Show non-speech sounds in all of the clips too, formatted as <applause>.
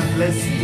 God bless you.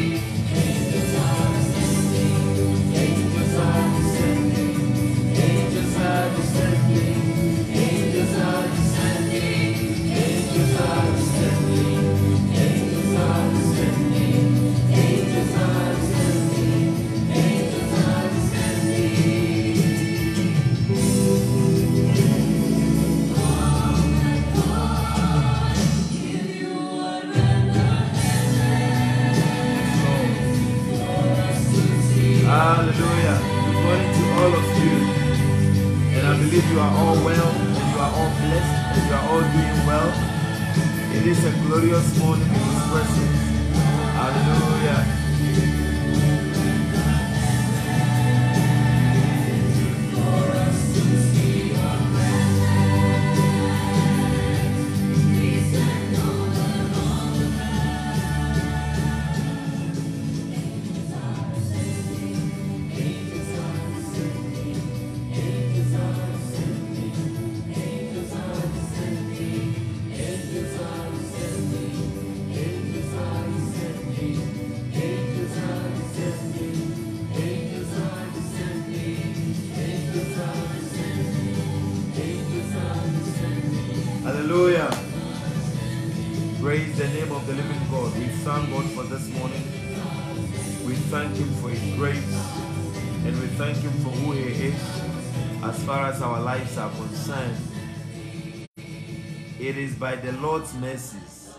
The Lord's mercies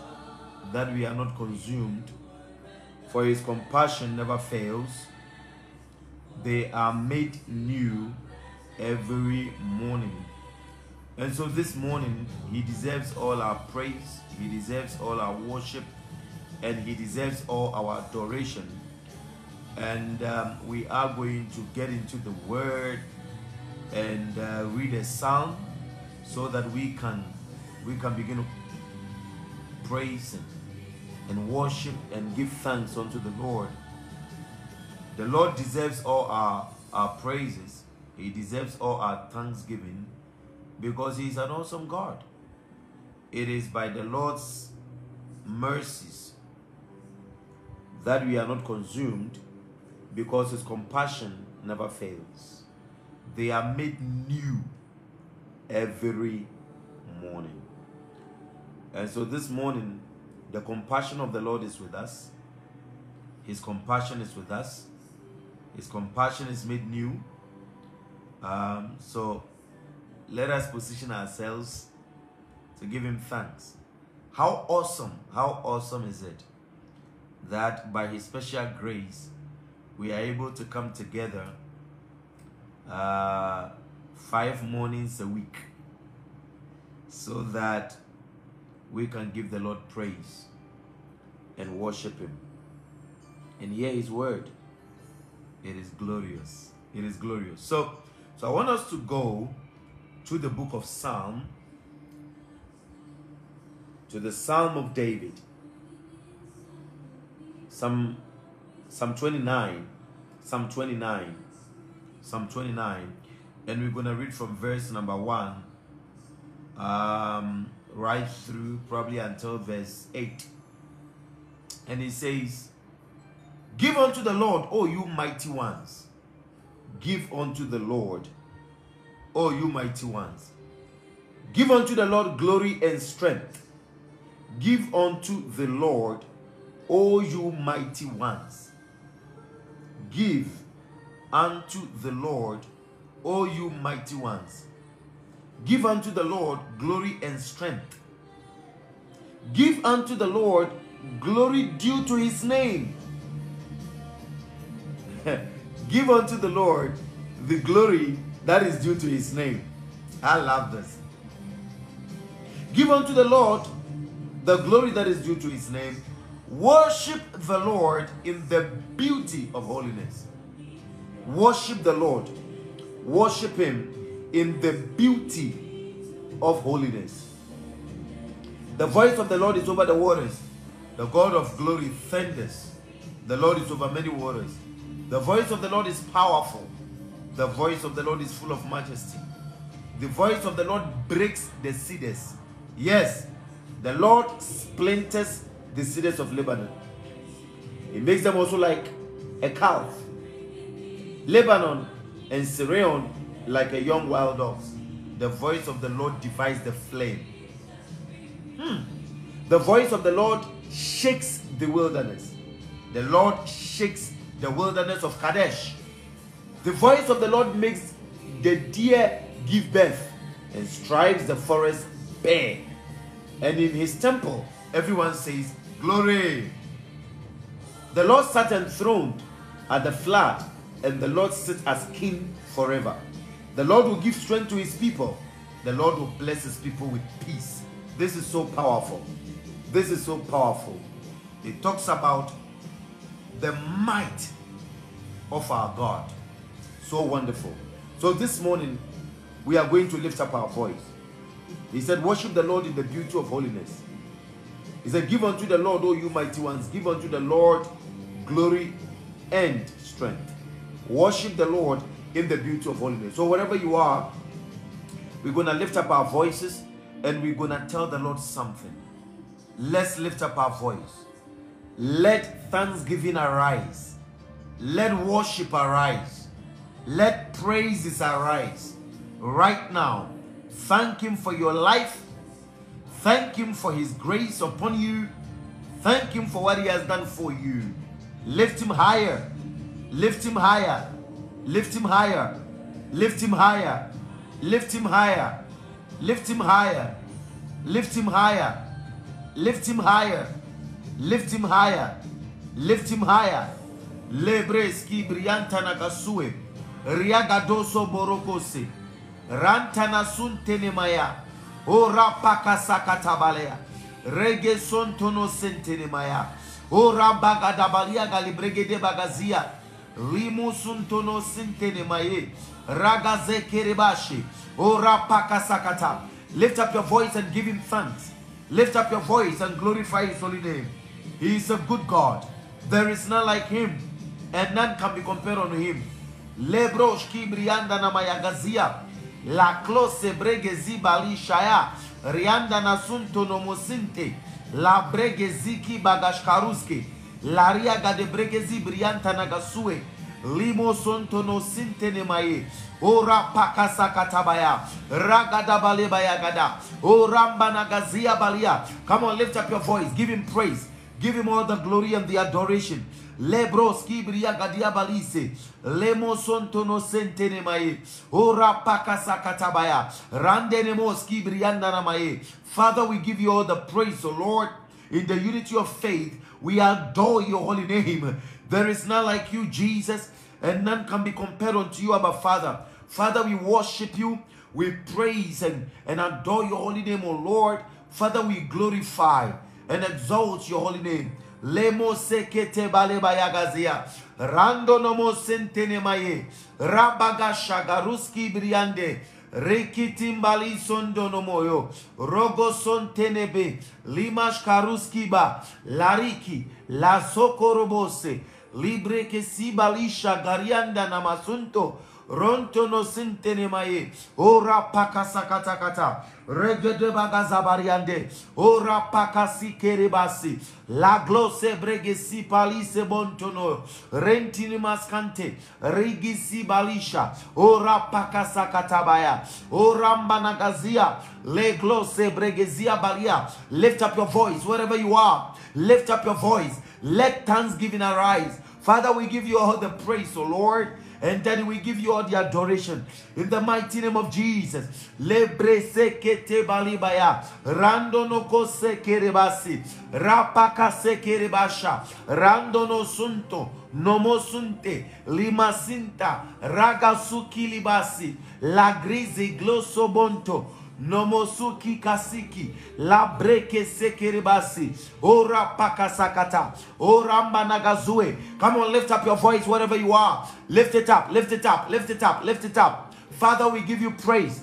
that we are not consumed, for His compassion never fails. They are made new every morning. And so this morning, He deserves all our praise, He deserves all our worship, and He deserves all our adoration. And um, we are going to get into the Word and uh, read a psalm so that we can we can begin to praise and, and worship and give thanks unto the Lord. The Lord deserves all our, our praises. He deserves all our thanksgiving because he is an awesome God. It is by the Lord's mercies that we are not consumed because his compassion never fails. They are made new every morning. And so this morning, the compassion of the Lord is with us. His compassion is with us. His compassion is made new. Um, so let us position ourselves to give him thanks. How awesome, how awesome is it that by his special grace we are able to come together uh, five mornings a week so that we can give the Lord praise and worship him and hear his word. It is glorious. It is glorious. So, so I want us to go to the book of Psalm, to the Psalm of David. Psalm, Psalm 29, Psalm 29, Psalm 29, and we're going to read from verse number 1 um, right through probably until verse 8. And it says, Give unto the Lord, O you mighty ones. Give unto the Lord, O you mighty ones. Give unto the Lord glory and strength. Give unto the Lord, O you mighty ones. Give unto the Lord, O you mighty ones. Give unto the Lord glory and strength. Give unto the Lord glory due to his name. <laughs> Give unto the Lord the glory that is due to his name. I love this. Give unto the Lord the glory that is due to his name. Worship the Lord in the beauty of holiness. Worship the Lord. Worship him in the beauty of holiness. The voice of the Lord is over the waters. The God of glory thunders. The Lord is over many waters. The voice of the Lord is powerful. The voice of the Lord is full of majesty. The voice of the Lord breaks the cedars. Yes, the Lord splinters the cedars of Lebanon. He makes them also like a calf. Lebanon and Sirion like a young wild ox. The voice of the Lord divides the flame. Hmm. The voice of the Lord shakes the wilderness. The Lord shakes the wilderness of Kadesh. The voice of the Lord makes the deer give birth and strikes the forest bare. And in his temple, everyone says, Glory. The Lord sat enthroned at the flood, and the Lord sits as king forever. The Lord will give strength to his people. The Lord will bless his people with peace. This is so powerful. This is so powerful. It talks about the might of our God. So wonderful. So this morning, we are going to lift up our voice. He said, Worship the Lord in the beauty of holiness. He said, Give unto the Lord, O you mighty ones, give unto the Lord glory and strength. Worship the Lord in the beauty of holiness. So, wherever you are, we're going to lift up our voices and we're going to tell the Lord something. Let's lift up our voice. Let thanksgiving arise. Let worship arise. Let praises arise right now. Thank Him for your life. Thank Him for His grace upon you. Thank Him for what He has done for you. Lift Him higher. Lift Him higher. Lift Him higher. Lift Him higher. Lift Him higher. Lift Him higher. Lift Him higher. Lift Him higher. Lift Him higher. Lift Him higher. Lebreski brianta nagasue. Riagadoso borokose. Rantana suntene maya. Ora pakasakatabalea. Rege sontono sentene maya. Ora bagadabalia galibregede bagazia. Rimu suntono sentene maye. Ragaze kerebashi. Ora pakasakata. Lift up your voice and give him thanks. Lift up your voice and glorify his holy name. He is a good God. There is none like him, and none can be compared unto him. Lebrosh kibrianda na mayagazia. La close bregezi bali shaya. Rianda nasunto nomosinte. La bregeziki bagashkaruske. La bregezi brianta nagasue. Limo sonto no sinte ne maye. Ora pakasa katabaya. Gada. Oramba nagazia balia. Come on, lift up your voice. Give him praise. Give him all the glory and the adoration. Lebros kibria gadia balise. Lemo sonto no sentene maye. Ora pakasa katabaya. Randene mos kibrianda maye. Father, we give you all the praise, O Lord. In the unity of faith, we adore your holy name. There is none like you, Jesus, and none can be compared unto you, Abba Father. Father, we worship you, we praise and, and adore your holy name, O Lord. Father, we glorify and exalt your holy name. Lemo sekete bale bayagazia. Rando sentene maye. Rabaga shagaruski briande. rekitimbali sondono moyo. Rogo sontenebe limash lariki. Lasokorobose. Sokorobose libre garianda na masunto. No sintene maye. Ora pakasakata kata. Regede bagazabariande. Ora pakasi kerebasi. La glose bregesi palise bontono. Rentini maskante. Rigisi balisha. Ora pakasakatabaya. Ora mbanagazia. Le glose bregezia balia. Lift up your voice wherever you are. Lift up your voice. Let thanksgiving arise. Father, we give you all the praise, O Lord. And Daddy, we give you all the adoration in the mighty name of Jesus. Lebre balibaya. Rapaka sunto. Nomosuki kasiki la breke sekerebasi ora pakasakata ora nagazue. Come on, lift up your voice wherever you are. Lift it up, lift it up, lift it up, lift it up. Father, we give you praise,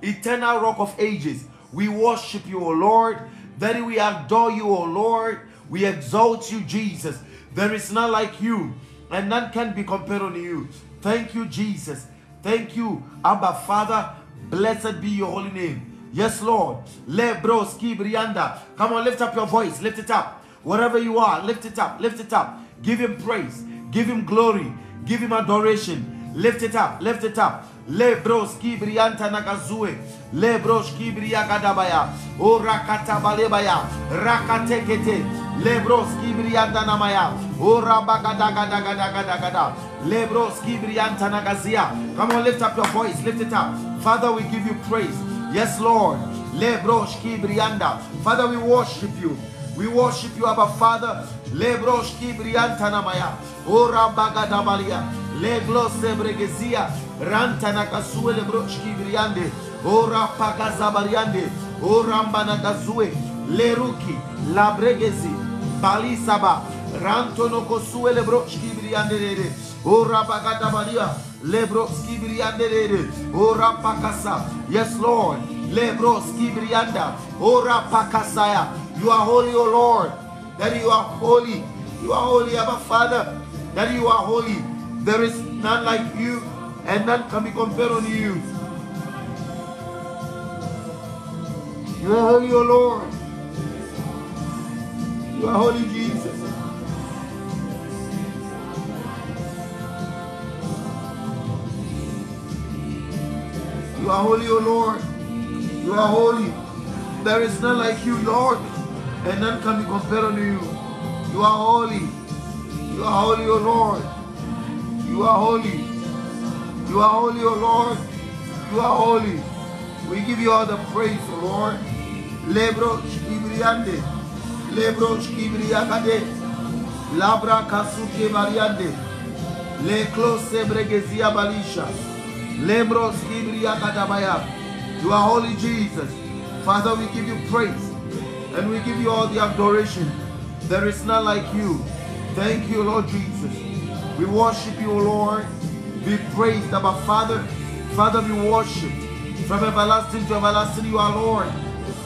eternal rock of ages. We worship you, O Lord. That we adore you, O Lord. We exalt you, Jesus. There is none like you, and none can be compared unto you. Thank you, Jesus. Thank you, Abba Father. Blessed be your holy name. Yes, Lord. Lebros kibrianda. Come on, lift up your voice. Lift it up. Wherever you are, lift it up, lift it up. Give him praise, give him glory, give him adoration. Lift it up, lift it up. Lebros kibrianta nakazue. Lebros kibria kadabaya. O rakata balebaya. Rakatekete. Lebros kibrianta namaya. O rabagadagadagadagadagada. Lebros kibrianta nagazia. Come on, lift up your voice, lift it up. Father, we give you praise. Yes, Lord. Lebros kibrianda. Father, we worship you. We worship you, Abba Father. Lebros kibrianta namaya. O rabagadabalia. Leglos sebregezia. Ranta nakasue lebroshki briande. Ora pagazabariande. Ora mbanagazue. Leruki. Labregezi. Balisaba. Ranto no kosue lebroshki briande rede. Ora bagadabaria. Lebroski briande rede. Ora pakasa. Yes, Lord. Lebroski brianda. Ora pakasaya. You are holy, O Lord. That you are holy. You are holy, Abba Father. That you are holy. There is none like you, and none can be compared on you. You are holy, O Lord. You are holy, Jesus. You are holy, O Lord. You are holy. There is none like you, Lord, and none can be compared on you. You are holy. You are holy, O Lord. You are holy. You are holy, O Lord. You are holy. We give you all the praise, O Lord. Lebro shkibriande. Lebro shkibriakade. Labra kasuke variande. Le close bregezia balisha. Lebro shkibriakadabaya. You are holy, Jesus. Father, we give you praise. And we give you all the adoration. There is none like you. Thank you, Lord Jesus. We worship you, Lord. Be praised, our Father. Father, we worship. From everlasting to everlasting, you are Lord.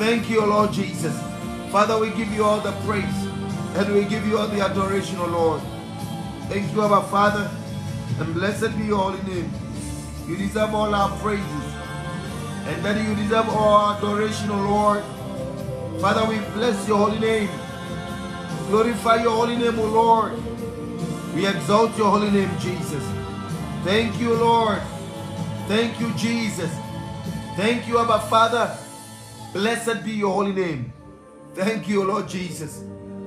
Thank you, Lord Jesus. Father, we give you all the praise and we give you all the adoration, O Lord. Thank you, our Father, and blessed be your holy name. You deserve all our praises, and that you deserve all our adoration, O Lord. Father, we bless your holy name. Glorify your holy name, O Lord. We exalt your holy name, Jesus. Thank you, Lord. Thank you, Jesus. Thank you, Abba Father. Blessed be your holy name. Thank you, Lord Jesus.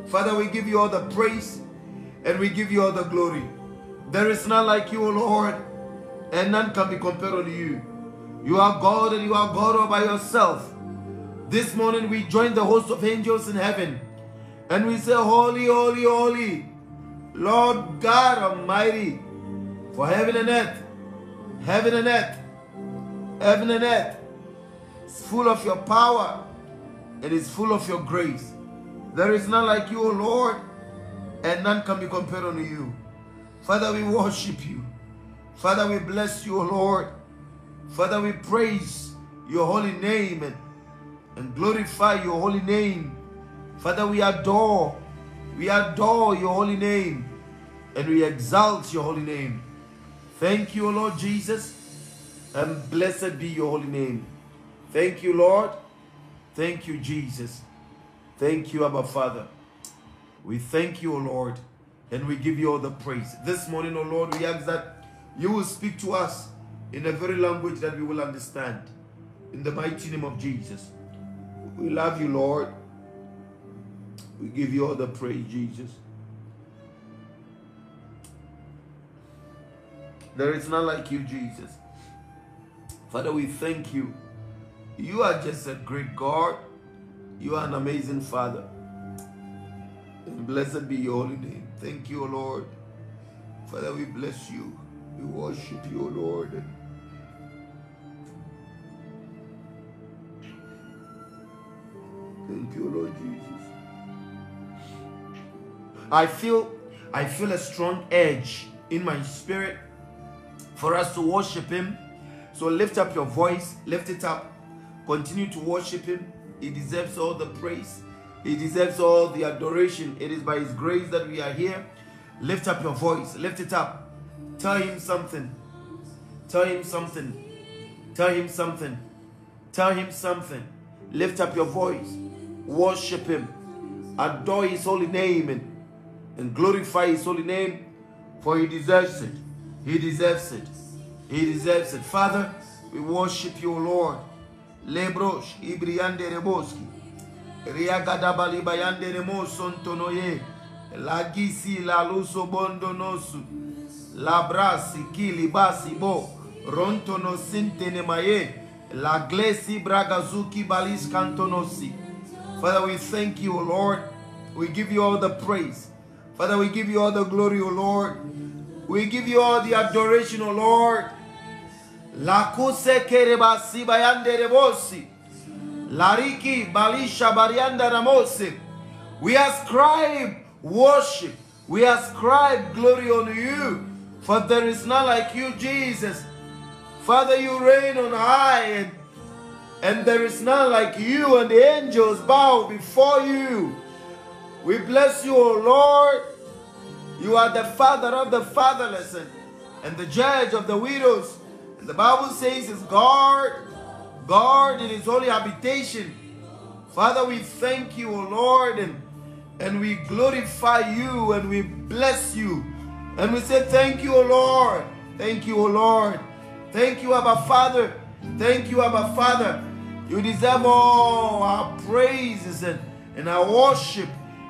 Father, we give you all the praise and we give you all the glory. There is none like you, O Lord, and none can be compared to you. You are God and you are God all by yourself. This morning we join the host of angels in heaven and we say, Holy, holy, holy, Lord God Almighty, for heaven and earth, heaven and earth, heaven and earth is full of your power it is full of your grace. There is none like you, O Lord, and none can be compared unto you. Father, we worship you. Father, we bless you, O Lord. Father, we praise your holy name and, and glorify your holy name. Father, we adore, we adore your holy name and we exalt your holy name. Thank you, O Lord Jesus, and blessed be your holy name. Thank you, Lord. Thank you, Jesus. Thank you, Abba Father. We thank you, O Lord, and we give you all the praise. This morning, O Lord, we ask that you will speak to us in a very language that we will understand. In the mighty name of Jesus. We love you, Lord. We give you all the praise, Jesus. There is none like you, Jesus. Father, we thank you. You are just a great God. You are an amazing Father. And blessed be your holy name. Thank you, O Lord. Father, we bless you. We worship you, O Lord. Thank you, Lord Jesus. I feel I feel a strong edge in my spirit for us to worship him. So lift up your voice, lift it up. Continue to worship him. He deserves all the praise. He deserves all the adoration. It is by his grace that we are here. Lift up your voice, lift it up. Tell him something. Tell him something. Tell him something. Tell him something. Lift up your voice. Worship him. Adore his holy name and, glorify his holy name for he deserves it. He deserves it. He deserves it. Father, we worship you, Lord. Lebrosh, Ibriande Reboski. Riagadabali Bayande Remosontonoye. Lagisi la luso bondo nosu. Labrasi kili basi bo. Ronto no sinte nemaye. La glesi bragazuki balis cantonosi. Father, we thank you, O Lord. We give you all the praise. Father, we give you all the glory, O Lord. We give you all the adoration, O Lord. Lakuse kerebasi bayande rebosi. Lariki balisha barianda ramosi. We ascribe worship. We ascribe glory on you. For there is none like you, Jesus. Father, you reign on high, and, and there is none like you, and the angels bow before you. We bless you, O Lord. You are the father of the fatherless and the judge of the widows. The Bible says, is God, God in his holy habitation. Father, we thank you, O Lord, and, and we glorify you and we bless you. And we say, Thank you, O Lord. Thank you, O Lord. Thank you, Abba Father. Thank you, Abba Father. You deserve all our praises and, and our worship.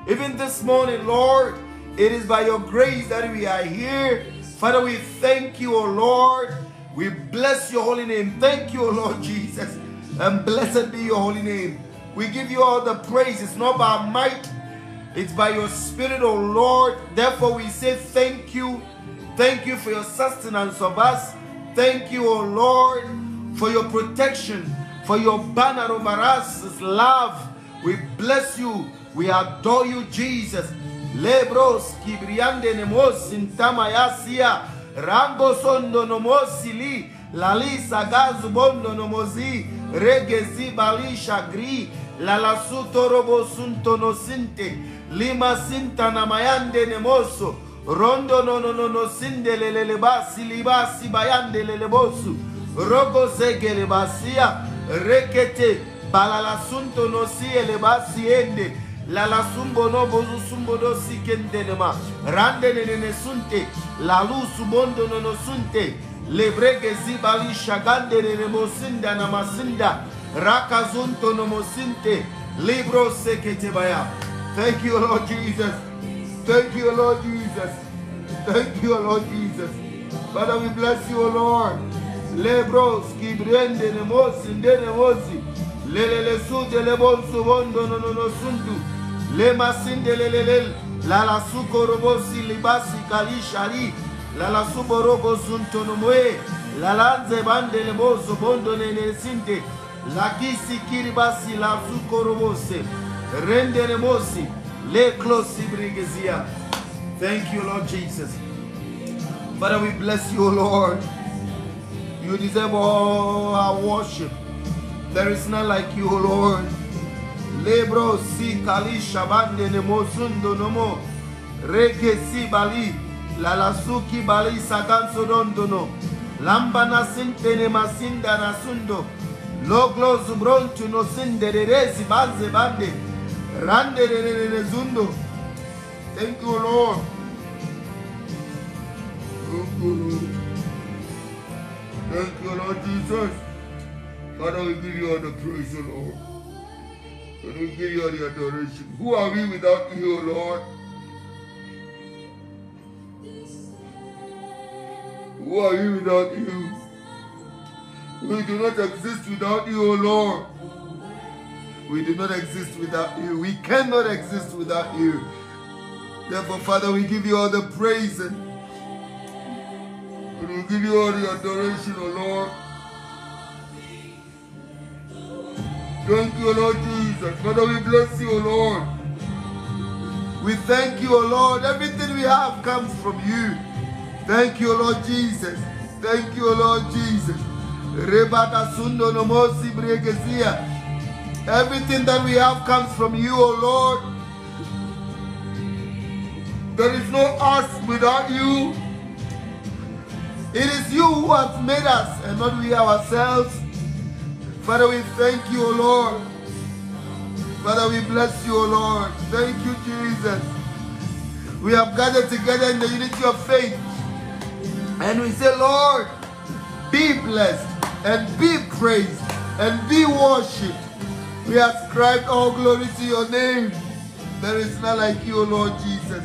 Even this morning, Lord, it is by your grace that we are here. Father, we thank you, O Lord. We bless your holy name. Thank you, Lord Jesus. And blessed be your holy name. We give you all the praise. It's not by might, it's by your spirit, O Lord. Therefore, we say thank you. Thank you for your sustenance of us. Thank you, O Lord, for your protection, for your banner over us is love. We bless you. We adore you, Jesus. Lebros kibriande nemos intama yasia rango sondono mosili lalisa gazu bondono mozi regezi balisha gri lalasutorobo suntono sinte lima sintana mayandene moso rondo nononono sindelelele basi libasi bayandelele bosu rogo zegele basia rekete balalasuntono siele basi ende la la sumbo bozu sumbo do sikendenema rande ne ne sunte. Sunte. Zibali mosinda na masinda libro thank you lord jesus. Thank you lord jesus. Thank you lord jesus. Father we bless you lord. Lebros kibrende ne mosinde ne mosi lelele no no no sundu le masinde lelele la la sukorobosi libasi kalishari la la suborobo sunto no moe la lanze bande le boso bondo ne ne sinte la kisi kiribasi la sukorobose rende ne mosi le closi brigezia. Thank you lord jesus. Father we bless you lord. You deserve all our worship. There is none like you, Lord. Lebro si kali shabande ne mozundo nomo. Si bali. Lalasuki bali saganso dondono. Lamba na sinte ne masinda no sinde de rezi banze bande. Rande zundo. Thank you, Lord. Thank you, Lord. Thank you, Lord Jesus. Father, we give you all the praise, Lord. And we give you all the adoration. Who are we without you, Lord? Who are we without you? We do not exist without you, O Lord. We do not exist without you. We cannot exist without you. Therefore, Father, we give you all the praise and we give you all the adoration, O Lord. Thank you, Lord Jesus. Father, we bless you, Lord. We thank you, O Lord. Everything we have comes from you. Thank you, O Lord Jesus. Thank you, O Lord Jesus. Everything that we have comes from you, O Lord. There is no us without you. It is you who has made us and not we ourselves. Father, we thank you, O Lord. Father, we bless you, O Lord. Thank you, Jesus. We have gathered together in the unity of faith. And we say, Lord, be blessed and be praised and be worshipped. We ascribe all glory to your name. There is none like you, O Lord Jesus.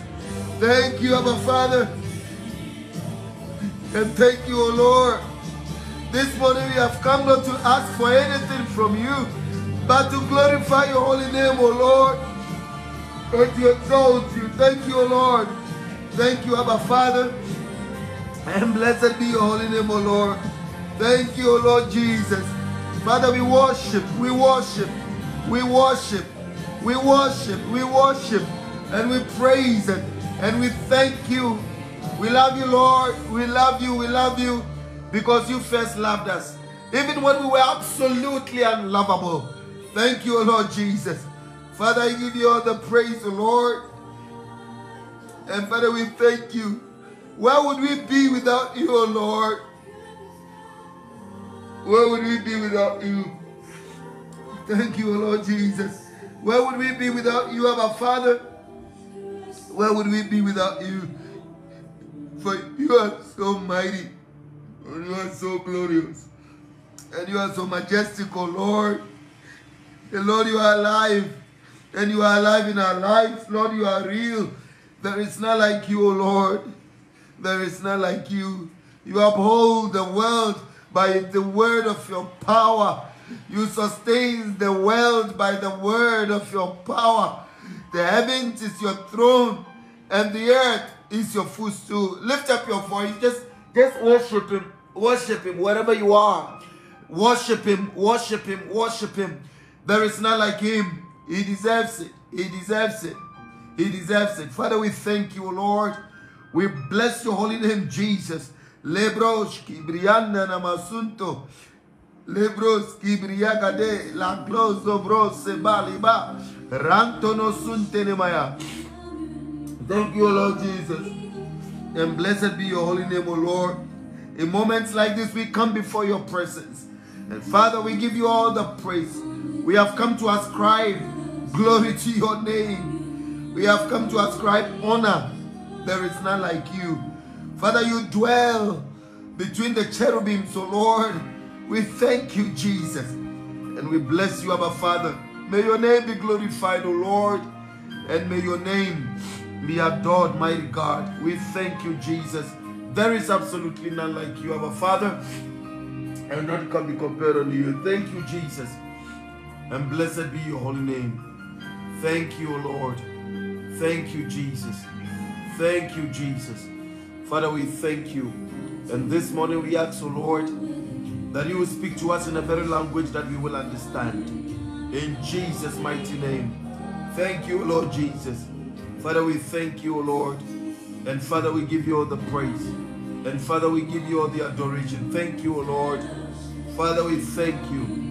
Thank you, Abba Father. And thank you, O Lord. This morning we have come not to ask for anything from you, but to glorify your holy name, O Lord, and to exalt you. Thank you, O Lord. Thank you, Abba Father. And blessed be your holy name, O Lord. Thank you, O Lord Jesus. Father, we worship, we worship, we worship, we worship, we worship, and we praise it, and we thank you. We love you, Lord. We love you, we love you, because you first loved us, even when we were absolutely unlovable. Thank you, Lord Jesus. Father, I give you all the praise, O Lord. And Father, we thank you. Where would we be without you, O Lord? Where would we be without you? Thank you, Lord Jesus. Where would we be without you, our Father? Where would we be without you? For you are so mighty, and you are so glorious, and you are so majestic, O Lord. And Lord, you are alive. And you are alive in our lives. Lord, you are real. There is none like you, O Lord. There is none like you. You uphold the world by the word of your power. You sustain the world by the word of your power. The heavens is your throne, and the earth is your footstool. Lift up your voice. Just, just worship him. Worship him wherever you are. Worship him. Worship him. Worship him. There is none like him. He deserves it. He deserves it. He deserves it. Father, we thank you, Lord. We bless your holy name, Jesus. Lebroski brianda namasunto. Lebroski briagade la closo brose baliba. Rantono suntenemaya. Thank you, Lord Jesus. And blessed be your holy name, O Lord. In moments like this, we come before your presence. And Father, we give you all the praise. We have come to ascribe glory to your name. We have come to ascribe honor. There is none like you. Father, you dwell between the cherubim. So, Lord, we thank you, Jesus. And we bless you, our Father. May your name be glorified, O Lord. And may your name be adored, mighty God. We thank you, Jesus. There is absolutely none like you, our Father. And none can be compared unto you. Thank you, Jesus and blessed be your holy name. Thank you, Lord. Thank you, Jesus. Thank you, Jesus. Father, we thank you. And this morning we ask, O Lord, that you will speak to us in a very language that we will understand. In Jesus' mighty name. Thank you, Lord Jesus. Father, we thank you, O Lord. And Father, we give you all the praise. And Father, we give you all the adoration. Thank you, O Lord. Father, we thank you.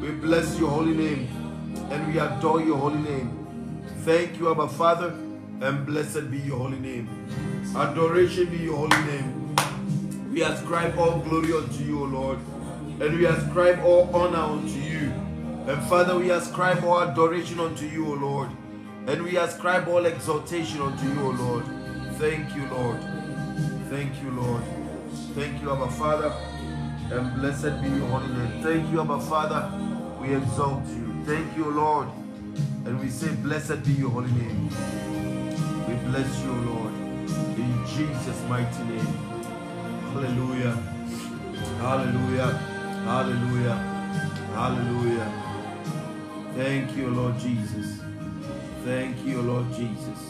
We bless your holy name and we adore your holy name. Thank you, Abba Father, and blessed be your holy name. Adoration be your holy name. We ascribe all glory unto you, O Lord, and we ascribe all honor unto you. And Father, we ascribe all adoration unto you, O Lord, and we ascribe all exaltation unto you, O Lord. Thank you, Lord. Thank you, Lord. Thank you, Abba Father, and blessed be your holy name. Thank you, Abba Father we exalt you. Thank you, Lord. And we say, Blessed be your holy name. We bless you, Lord. In Jesus' mighty name. Hallelujah. Hallelujah. Hallelujah. Hallelujah. Thank you, Lord Jesus. Thank you, Lord Jesus.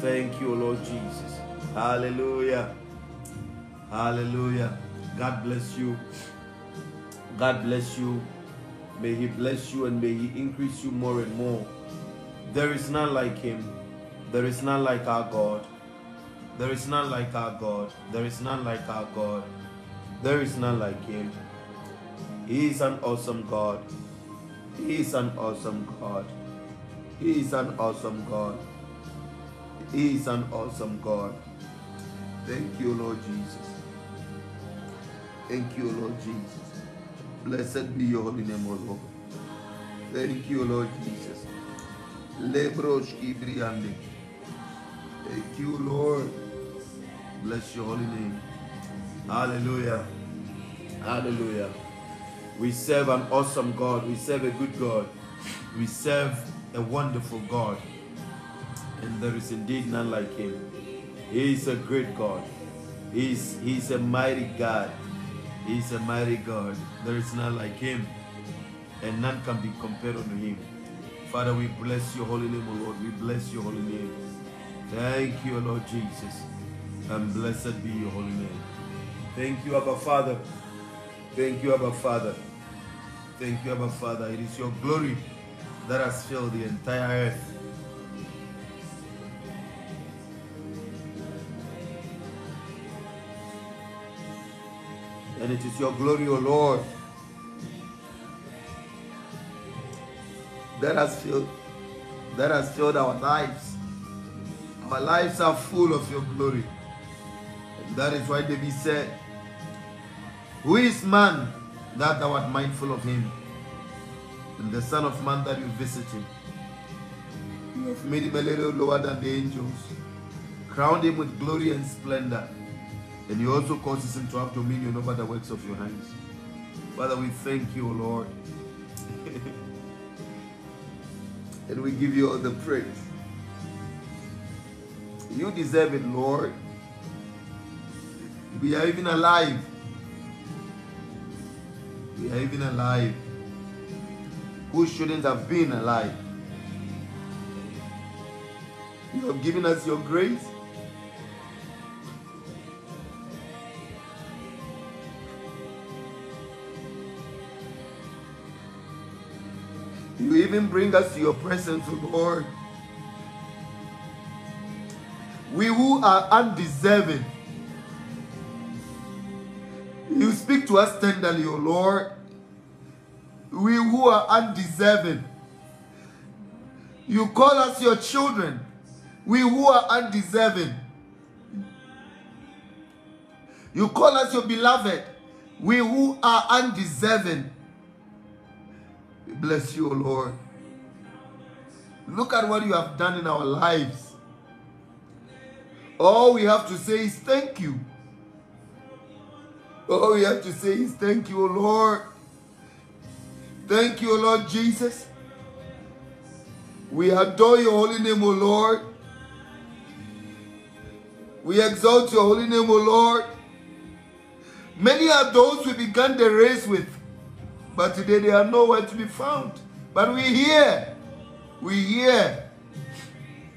Thank you, Lord Jesus. Hallelujah. Hallelujah. God bless you. God bless you. May He bless you and may He increase you more and more. There is none like Him. There is none like our God. There is none like our God. There is none like our God. There is none like Him. He is an awesome God. He is an awesome God. He is an awesome God. He is an awesome God. Thank you, Lord Jesus. Thank you, Lord Jesus. Blessed be your holy name, O Lord. Thank you, Lord Jesus. Thank you, Lord. Bless your holy name. Hallelujah. Hallelujah. We serve an awesome God. We serve a good God. We serve a wonderful God. And there is indeed none like him. He is a great God. He is, he is a mighty God. He is a mighty God. There is none like him. And none can be compared unto him. Father, we bless your holy name, O Lord. We bless your holy name. Thank you, Lord Jesus. And blessed be your holy name. Thank you, Abba Father. Thank you, Abba Father. Thank you, Abba Father. It is your glory that has filled the entire earth. And it is your glory, O Lord, that has filled that has filled our lives. Our lives are full of your glory. And that is why David said, Who is man that thou art mindful of him? And the Son of Man that you visit him. You have made him a little lower than the angels, crowned him with glory and splendor, and you also causes him to have dominion over the works of your hands. Father, we thank you, Lord. <laughs> and we give you all the praise. You deserve it, Lord. We are even alive. We are even alive. Who shouldn't have been alive? You have given us your grace. You even bring us to your presence, O Lord. We who are undeserving. You speak to us tenderly, O Lord. We who are undeserving. You call us your children. We who are undeserving. You call us your beloved. We who are undeserving. Bless you, O Lord. Look at what you have done in our lives. All we have to say is thank you. All we have to say is thank you, O Lord. Thank you, O Lord Jesus. We adore your holy name, O Lord. We exalt your holy name, O Lord. Many are those we began the race with, but today they are nowhere to be found. But we hear, we hear.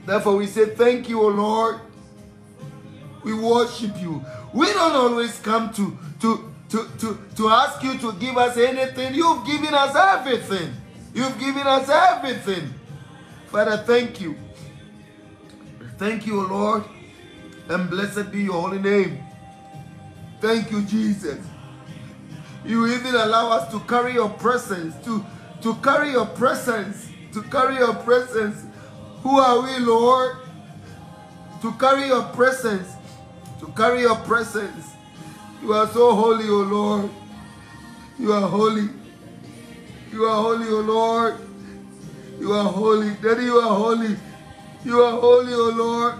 Therefore, we say, Thank you, O Lord. We worship you. We don't always come to, to, to, to, to ask you to give us anything. You've given us everything. You've given us everything. Father, thank you. Thank you, O Lord. And blessed be your holy name. Thank you, Jesus. You even allow us to carry your presence, to, to carry your presence, to carry your presence. Who are we, Lord? To carry your presence, to carry your presence. You are so holy, O Lord. You are holy. You are holy, O Lord. You are holy. Daddy, you are holy. You are holy, O Lord.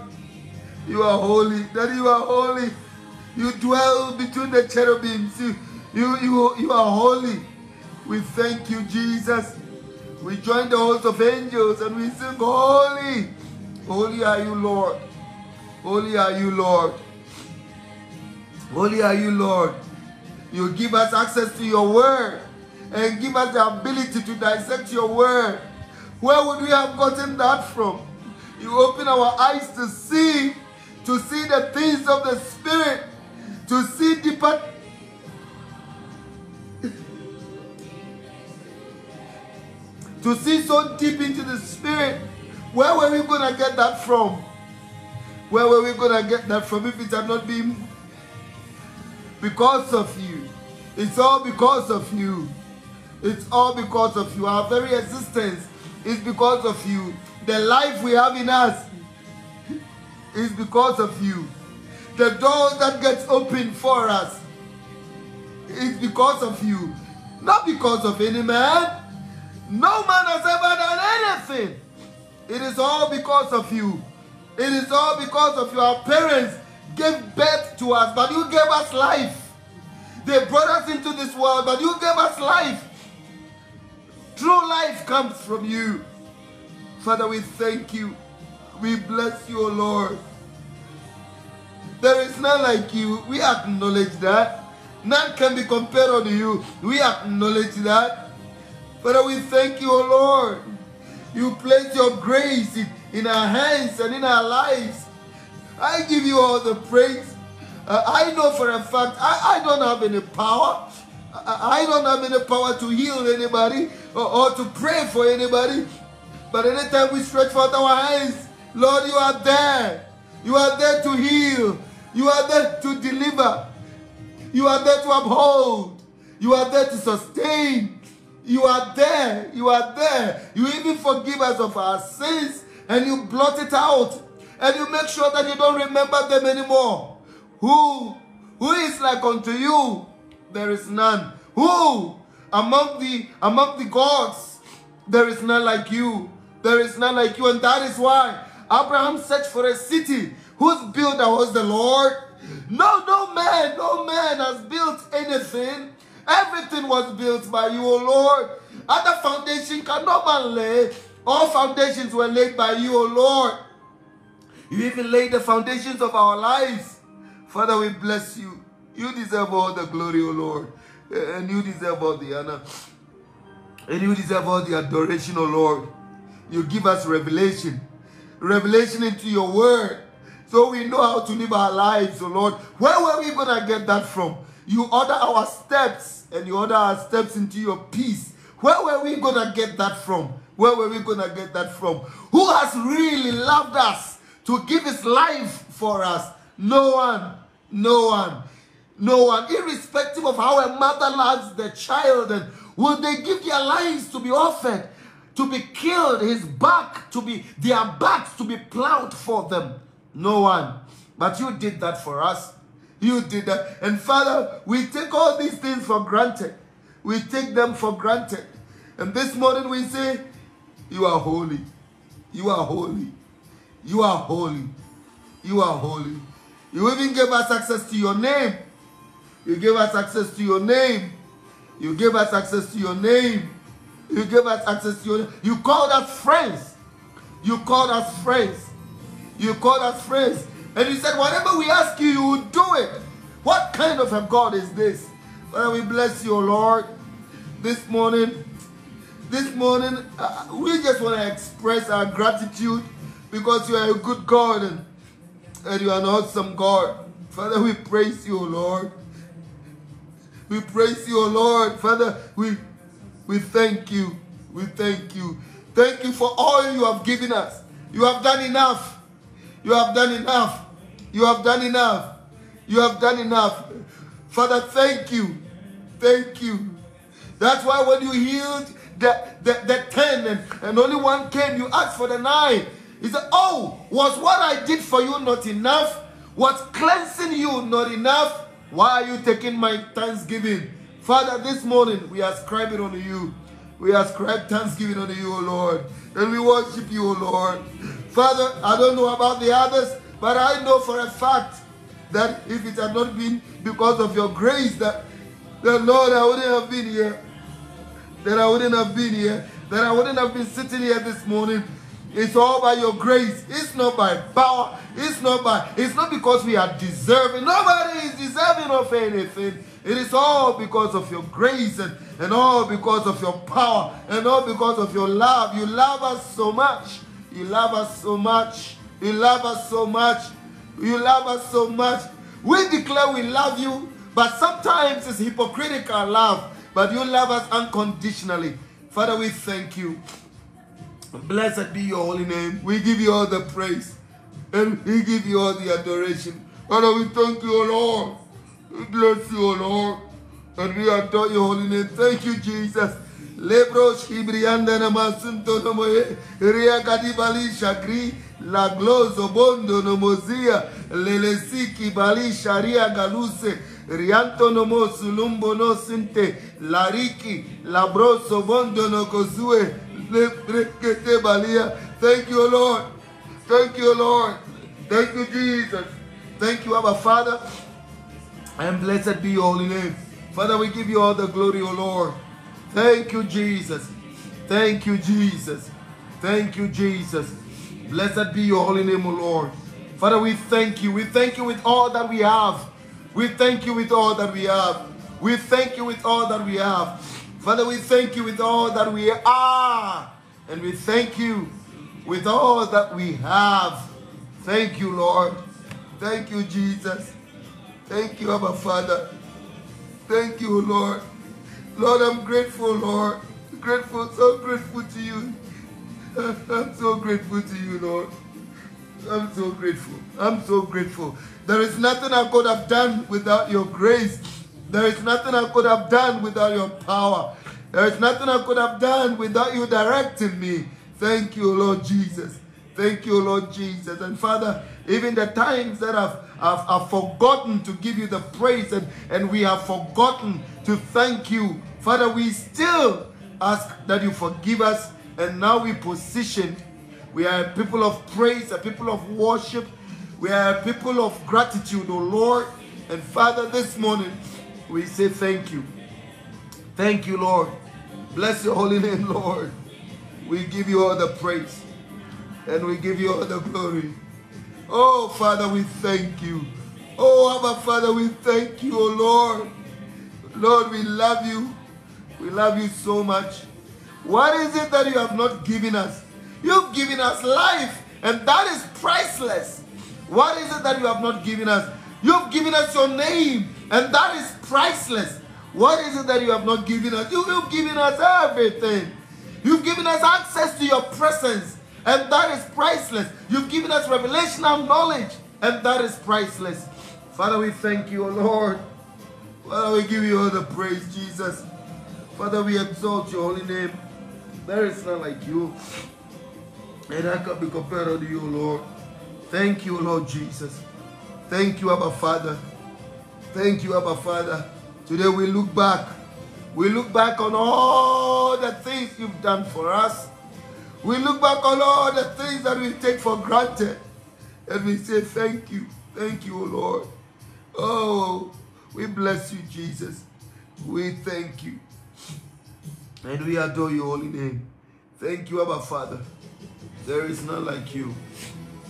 You are holy. Daddy, you are holy. You dwell between the cherubims. You, you, you, you are holy. We thank you, Jesus. We join the host of angels and we sing, Holy. Holy are you, Lord. Holy are you, Lord. Holy are you, Lord. You give us access to your word and give us the ability to dissect your word. Where would we have gotten that from? You open our eyes to see, to see the things of the Spirit, to see deeper. To see so deep into the Spirit, Where were we going to get that from? Where were we going to get that from if it had not been because of you? It's all because of you. It's all because of you. Our very existence is because of you. The life we have in us is because of you. The door that gets opened for us is because of you. Not because of any man. No man has ever done anything. It is all because of you. It is all because of your parents gave birth to us, but you gave us life. They brought us into this world, but you gave us life. True life comes from you. Father, we thank you. We bless you, Lord. There is none like you. We acknowledge that. None can be compared unto you. We acknowledge that. Father, we thank you, O Lord. You place your grace in, in our hands and in our lives. I give you all the praise. Uh, I know for a fact I, I don't have any power. I, I don't have any power to heal anybody or, or to pray for anybody. But anytime we stretch forth our hands, Lord, you are there. You are there to heal. You are there to deliver. You are there to uphold. You are there to sustain. You are there. You are there. You even forgive us of our sins and you blot it out. And you make sure that you don't remember them anymore. Who? Who is like unto you? There is none. Who? Among the among the gods, there is none like you. There is none like you. And that is why Abraham searched for a city whose builder was the Lord. No, no man, no man has built anything Everything was built by you, O Lord. Other foundation can no man lay. All foundations were laid by you, O Lord. You even laid the foundations of our lives. Father, we bless you. You deserve all the glory, O Lord. And you deserve all the honor. And you deserve all the adoration, O Lord. You give us revelation. Revelation into your word. So we know how to live our lives, O Lord. Where were we going to get that from? You order our steps and you order our steps into your peace. Where were we going to get that from? Where were we going to get that from? Who has really loved us to give his life for us? No one. No one. No one. Irrespective of how a mother loves the child, and will they give their lives to be offered, to be killed, his back to be, their backs to be plowed for them? No one. But you did that for us. You did that. And Father, we take all these things for granted. We take them for granted. And this morning we say, You are holy. You are holy. You are holy. You are holy. You even gave us access to your name. You gave us access to your name. You gave us access to your name. You gave us access to your name. You called us friends. You called us friends. You called us friends. And he said, Whatever we ask you, you will do it. What kind of a God is this? Father, we bless you, Lord. This morning, this morning, uh, we just want to express our gratitude because you are a good God and, and you are an awesome God. Father, we praise you, Lord. We praise you, Lord. Father, we, we thank you. We thank you. Thank you for all you have given us. You have done enough. You have done enough. You have done enough. You have done enough. Father, thank you. Thank you. That's why when you healed the, the, the ten and, and only one came, you asked for the nine. He said, Oh, was what I did for you not enough? Was cleansing you not enough? Why are you taking my thanksgiving? Father, this morning we ascribe it unto you. We ascribe thanksgiving unto you, O Lord. And we worship you, O Lord. Father, I don't know about the others, but I know for a fact that if it had not been because of your grace that, the Lord, I wouldn't have been here. That I wouldn't have been here. That I wouldn't have been sitting here this morning. It's all by your grace. It's not by power. It's not by, it's not because we are deserving. Nobody is deserving of anything. It is all because of your grace and, and all because of your power and all because of your love. You love us so much. You love us so much. You love us so much. You love us so much. We declare we love you, but sometimes it's hypocritical love. But you love us unconditionally. Father, we thank you. Blessed be your holy name. We give you all the praise and we give you all the adoration. Father, we thank you, Lord. We bless you, Lord. And we adore your holy name. Thank you, Jesus. Lebros hibrianda na masunto no moye ria kadibali shagri la glozo bondo no mozia lelesiki bali sharia galuse. Rianto no mo sulumbo no sinte lariki labroso bondo no kozue. Lebrekete balia. Thank you lord. Thank you lord. Thank you jesus. Thank you our father. And blessed be your holy name. Father we give you all the glory o lord. Thank you, Jesus. Thank you, Jesus. Thank you, Jesus. Blessed be your holy name, O Lord. Father, we thank you. We thank you with all that we have. We thank you with all that we have. We thank you with all that we have. Father, we thank you with all that we are. And we thank you with all that we have. Thank you, Lord. Thank you, Jesus. Thank you, Abba Father. Thank you, Lord. Lord, I'm grateful, Lord. Grateful, so grateful to you. I'm so grateful to you, Lord. I'm so grateful. I'm so grateful. There is nothing I could have done without your grace. There is nothing I could have done without your power. There is nothing I could have done without you directing me. Thank you, Lord Jesus. Thank you, Lord Jesus. And Father, even the times that I've, I've, I've forgotten to give you the praise and, and we have forgotten to thank you. Father, we still ask that you forgive us. And now we position. We are a people of praise, a people of worship. We are a people of gratitude, O oh Lord. And Father, this morning we say thank you. Thank you, Lord. Bless your holy <laughs> name, Lord. We give you all the praise and we give you all the glory. Oh, Father, we thank you. Oh, Abba, Father, we thank you, oh Lord. Lord, we love you. We love you so much. What is it that you have not given us? You've given us life, and that is priceless. What is it that you have not given us? You've given us your name, and that is priceless. What is it that you have not given us? You've given us everything. You've given us access to your presence, and that is priceless. You've given us revelation and knowledge, and that is priceless. Father, we thank you, O Lord. Father, we give you all the praise, Jesus. Father, we exalt your holy name. There is none like you. And I can be compared to you, Lord. Thank you, Lord Jesus. Thank you, Abba Father. Thank you, Abba Father. Today we look back. We look back on all the things you've done for us. We look back on all the things that we take for granted. And we say, thank you. Thank you, Lord. Oh, we bless you, Jesus. We thank you. And we adore your holy name. Thank you, Abba Father. There is none like you.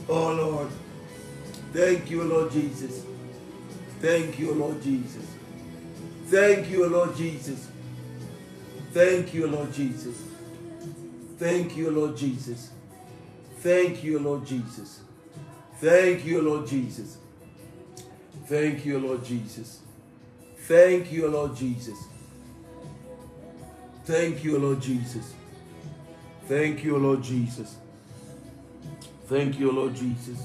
Oh Lord. Thank you, Lord Jesus. Thank you, Lord Jesus. Thank you, Lord Jesus. Thank you, Lord Jesus. Thank you, Lord Jesus. Thank you, Lord Jesus. Thank you, Lord Jesus. Thank you, Lord Jesus. Thank you, Lord Jesus. Thank you, Lord Jesus. Thank you, Lord Jesus. Thank you, Lord Jesus.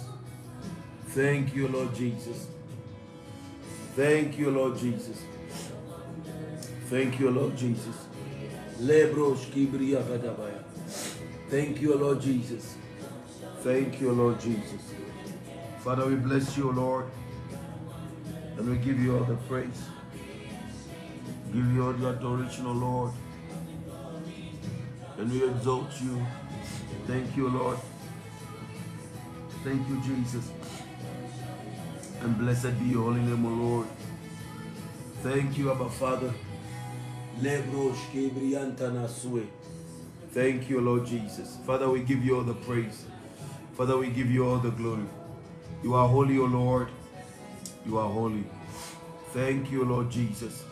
Thank you, Lord Jesus. Thank you, Lord Jesus. Thank you, Lord Jesus. Lebros kibriya gadabaya. Thank you, Lord Jesus. Thank you, Lord Jesus. Father, we bless you, Lord. And we give you all the praise. Give you all the adoration, O Lord. And we exalt you. Thank you, Lord. Thank you, Jesus. And blessed be your holy name, O Lord. Thank you, Abba Father. Thank you, Lord Jesus. Father, we give you all the praise. Father, we give you all the glory. You are holy, O Lord. You are holy. Thank you, Lord Jesus.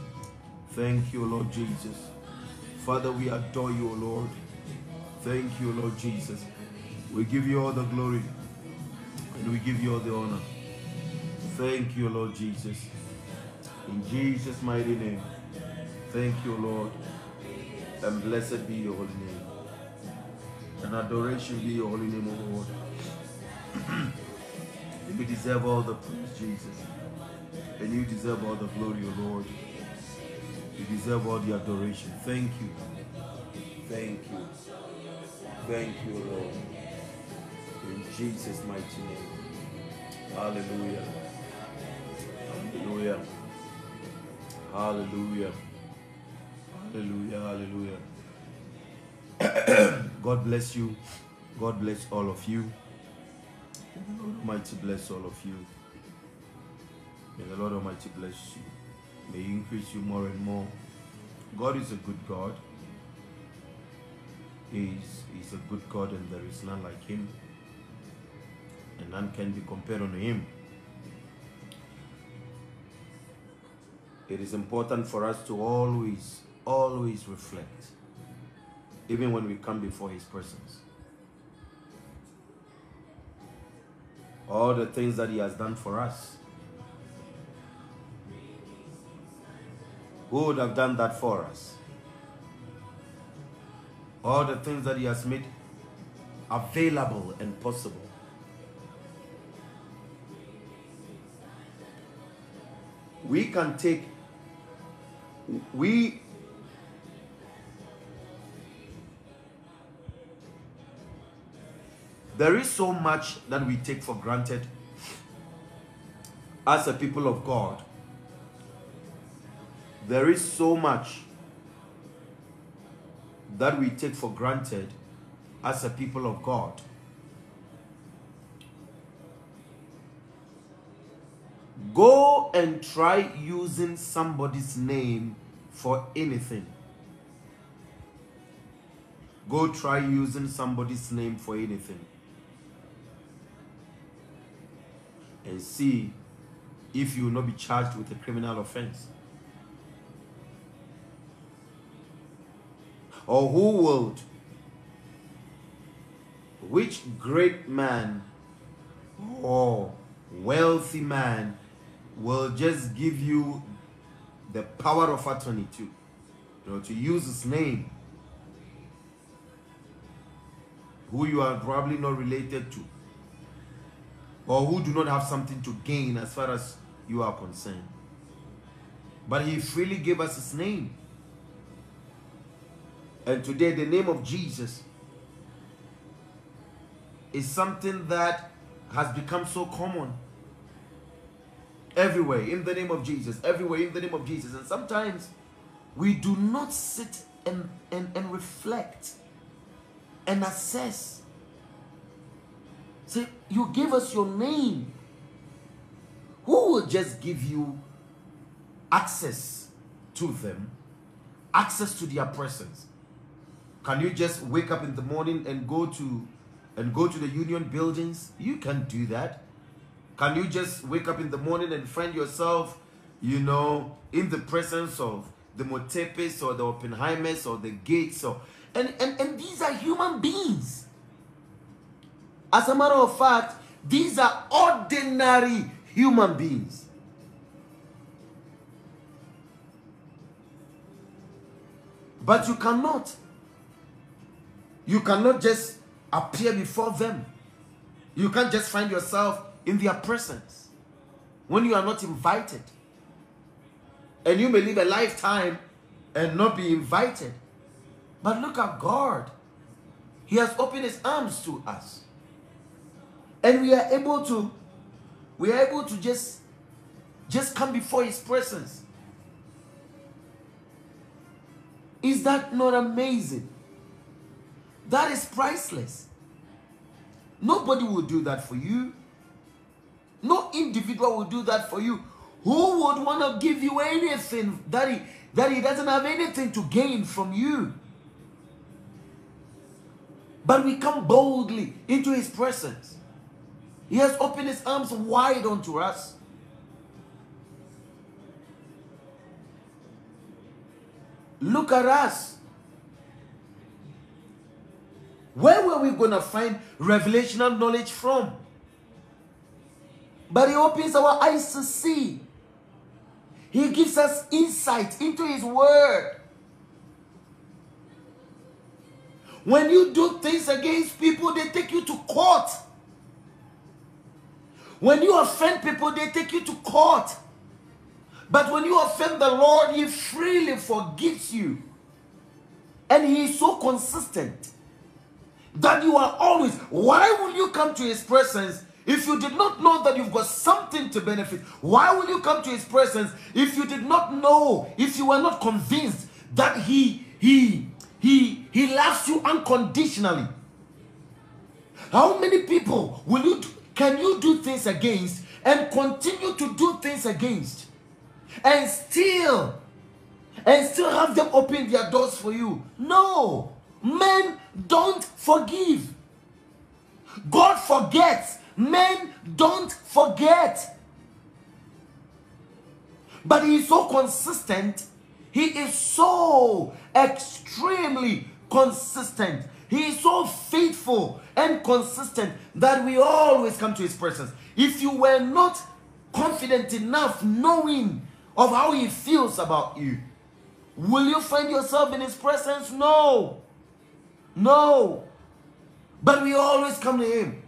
Thank you, Lord Jesus. Father, we adore you, O Lord. Thank you, Lord Jesus. We give you all the glory and we give you all the honor. Thank you, Lord Jesus. In Jesus' mighty name. Thank you, Lord. And blessed be your holy name. and adoration be your holy name, O Lord. <clears throat> you deserve all the praise, Jesus. And you deserve all the glory, O Lord. You deserve all the adoration. Thank you. Thank you. Thank you, Lord. In Jesus' mighty name. Hallelujah. Hallelujah. Hallelujah. Hallelujah. Hallelujah. <clears throat> God bless you. God bless all of you. May the Lord Almighty bless all of you. May the Lord Almighty bless you. May He increase you more and more. God is a good God. He's, he's a good God and there is none like Him. And none can be compared unto Him. It is important for us to always, always reflect, even when we come before His presence. All the things that He has done for us. Who would have done that for us? All the things that He has made available and possible. We can take, we there is so much that we take for granted as a people of God. There is so much that we take for granted as a people of God. Go and try using somebody's name for anything. Go try using somebody's name for anything. And see if you will not be charged with a criminal offense. Or who would? which great man or wealthy man will just give you the power of attorney to, you know, to use his name, who you are probably not related to, or who do not have something to gain as far as you are concerned. But he freely gave us his name. And today, the name of Jesus is something that has become so common everywhere in the name of Jesus, everywhere in the name of Jesus. And sometimes we do not sit and, and, and reflect and assess. Say, you give us your name. Who will just give you access to them, access to their presence? Can you just wake up in the morning and go to and go to the union buildings? You can do that. Can you just wake up in the morning and find yourself, you know, in the presence of the Motsepes or the Oppenheimers or the Gates or and, and, and these are human beings. As a matter of fact, these are ordinary human beings. But you cannot you cannot just appear before them. You can't just find yourself in their presence when you are not invited. And you may live a lifetime and not be invited. But look at God. He has opened his arms to us. And we are able to we are able to just just come before his presence. Is that not amazing? That is priceless. Nobody will do that for you. No individual will do that for you. Who would want to give you anything that he, that he doesn't have anything to gain from you? But we come boldly into his presence. He has opened his arms wide unto us. Look at us. Where were we going to find revelational knowledge from? But he opens our eyes to see. He gives us insight into his word. When you do things against people, they take you to court. When you offend people, they take you to court. But when you offend the Lord, He freely forgives you. And He is so consistent that you are always. Why will you come to His presence if you did not know that you've got something to benefit? Why will you come to His presence if you did not know, if you were not convinced that He, He, He, He loves you unconditionally? How many people will you can you do things against and continue to do things against and still and still have them open their doors for you? No. Men don't forgive. God forgets. Men don't forget. But he is so consistent. He is so extremely consistent. He is so faithful and consistent that we always come to his presence. If you were not confident enough knowing of how he feels about you, will you find yourself in his presence? No. No. But we always come to him.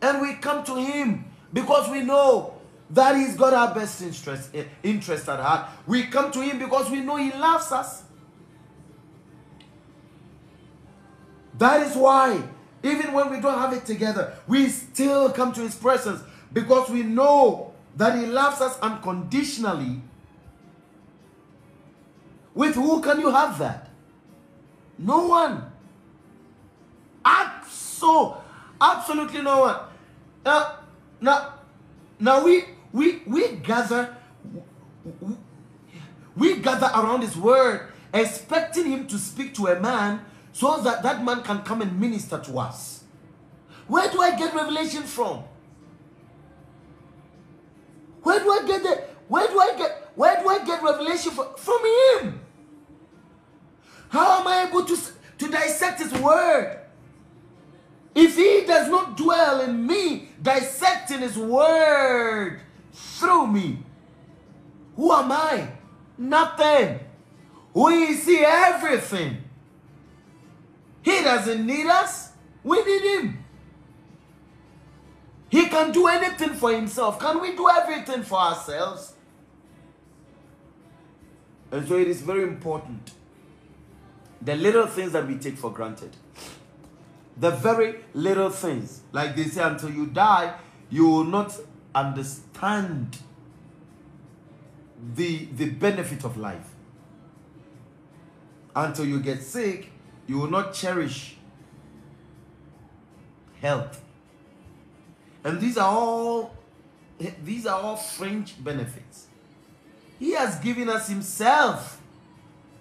And we come to him because we know that he's got our best interest, eh, interest at heart. We come to him because we know he loves us. That is why, even when we don't have it together, we still come to His presence because we know that He loves us unconditionally. With who can you have that? No one. Abso, absolutely no one. Now, now, now we we we gather we gather around His Word, expecting Him to speak to a man so that that man can come and minister to us. Where do I get revelation from? Where do I get the where do I get where do I get revelation from? From him. How am I able to, to dissect his word? If he does not dwell in me, dissecting his word through me, who am I? Nothing. We see everything. He doesn't need us. We need him. He can do anything for himself. Can we do everything for ourselves? And so it is very important. The little things that we take for granted. The very little things. Like they say, until you die, you will not understand the, the benefit of life. Until you get sick, you will not cherish health. And these are all these are all fringe benefits. He has given us himself.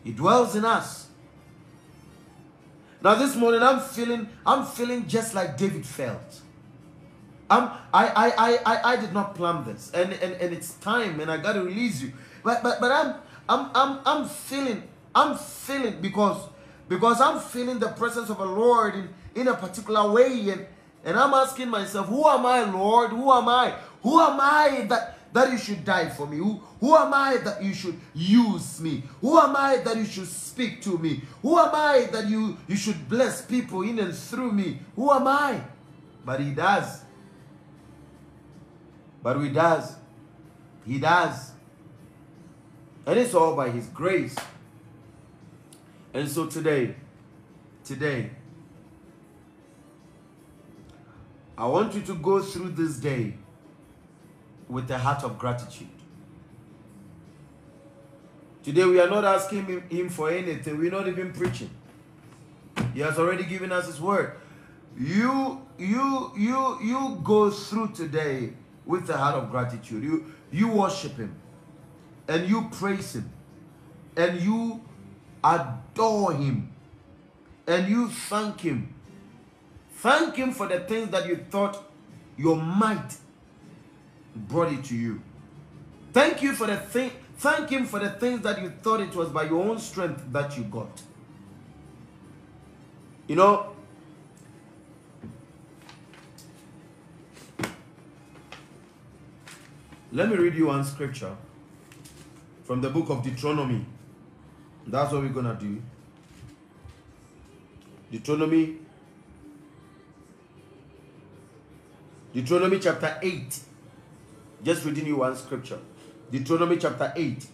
He dwells in us. Now this morning I'm feeling I'm feeling just like David felt. I'm, I, I, I, I, did not plan this and, and, and it's time and I gotta release you. But but but I'm I'm I'm I'm feeling I'm feeling because because I'm feeling the presence of the Lord in, in a particular way. And, and I'm asking myself, who am I, Lord? Who am I? Who am I that, that you should die for me? Who, who am I that you should use me? Who am I that you should speak to me? Who am I that you, you should bless people in and through me? Who am I? But he does. But he does. He does. And it's all by his grace. And so today, today, I want you to go through this day with a heart of gratitude. Today we are not asking him for anything. We're not even preaching. He has already given us his word. You you you you go through today with a heart of gratitude. You you worship him and you praise him and you adore him and you thank him. Thank him for the things that you thought your might brought it to you. Thank you for the thing thank him for the things that you thought it was by your own strength that you got. You know, let me read you one scripture from the book of Deuteronomy that's what we're going to do. Deuteronomy Deuteronomy chapter 8. Just reading you one scripture. Deuteronomy chapter 8.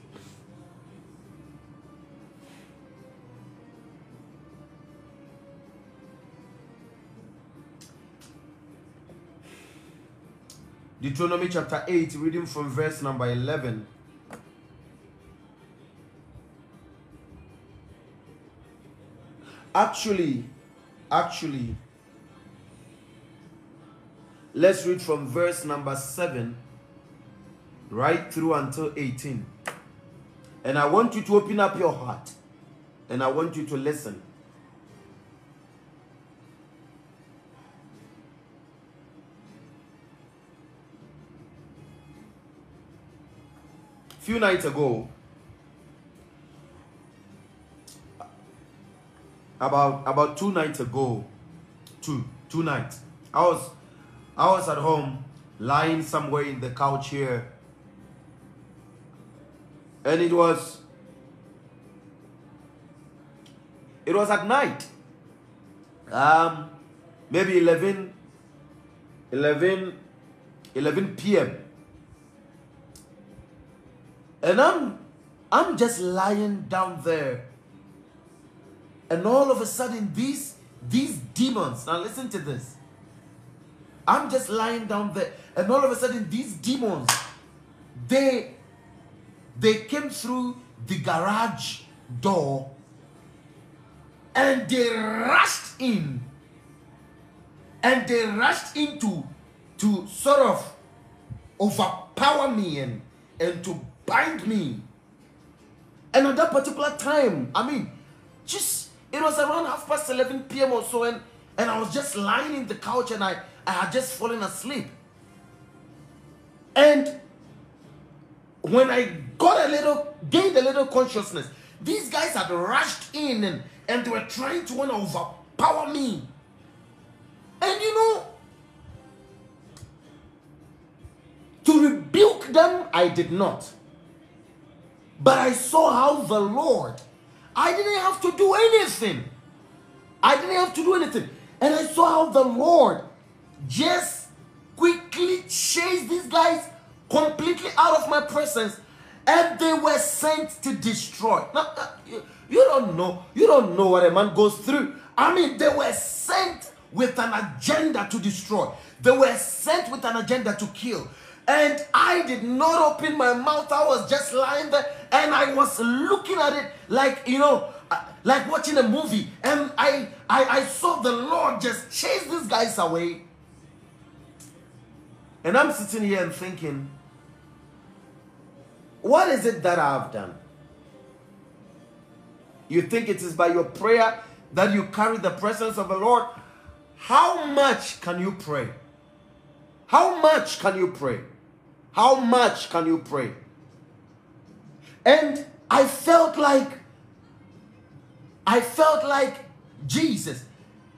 Deuteronomy chapter 8, reading from verse number 11. Actually, actually, let's read from verse number 7 right through until 18. And I want you to open up your heart and I want you to listen. few nights ago, about about two nights ago, two two nights, I was I was at home lying somewhere in the couch here, and it was it was at night, um, maybe 11, 11, 11 p.m. And I'm I'm just lying down there. And all of a sudden these these demons, now listen to this. I'm just lying down there and all of a sudden these demons they they came through the garage door and they rushed in and they rushed into to sort of overpower me and and to bind me. And at that particular time, I mean, just it was around half past 11 p.m. or so, and, and I was just lying in the couch and I, I had just fallen asleep. And when I got a little, gained a little consciousness, these guys had rushed in and, and they were trying to want to overpower me. And you know, to rebuke them, I did not. But I saw how the Lord, I didn't have to do anything. I didn't have to do anything. And I saw how the Lord just quickly chased these guys completely out of my presence and they were sent to destroy. Now, uh, you don't know. You don't know what a man goes through. I mean, they were sent with an agenda to destroy. They were sent with an agenda to kill. And I did not open my mouth. I was just lying there and I was looking at it like, you know, uh, like watching a movie. And I, I, I saw the Lord just chase these guys away. And I'm sitting here and thinking, what is it that I've done? You think it is by your prayer that you carry the presence of the Lord? How much can you pray? How much can you pray? How much can you pray? And I felt like, I felt like Jesus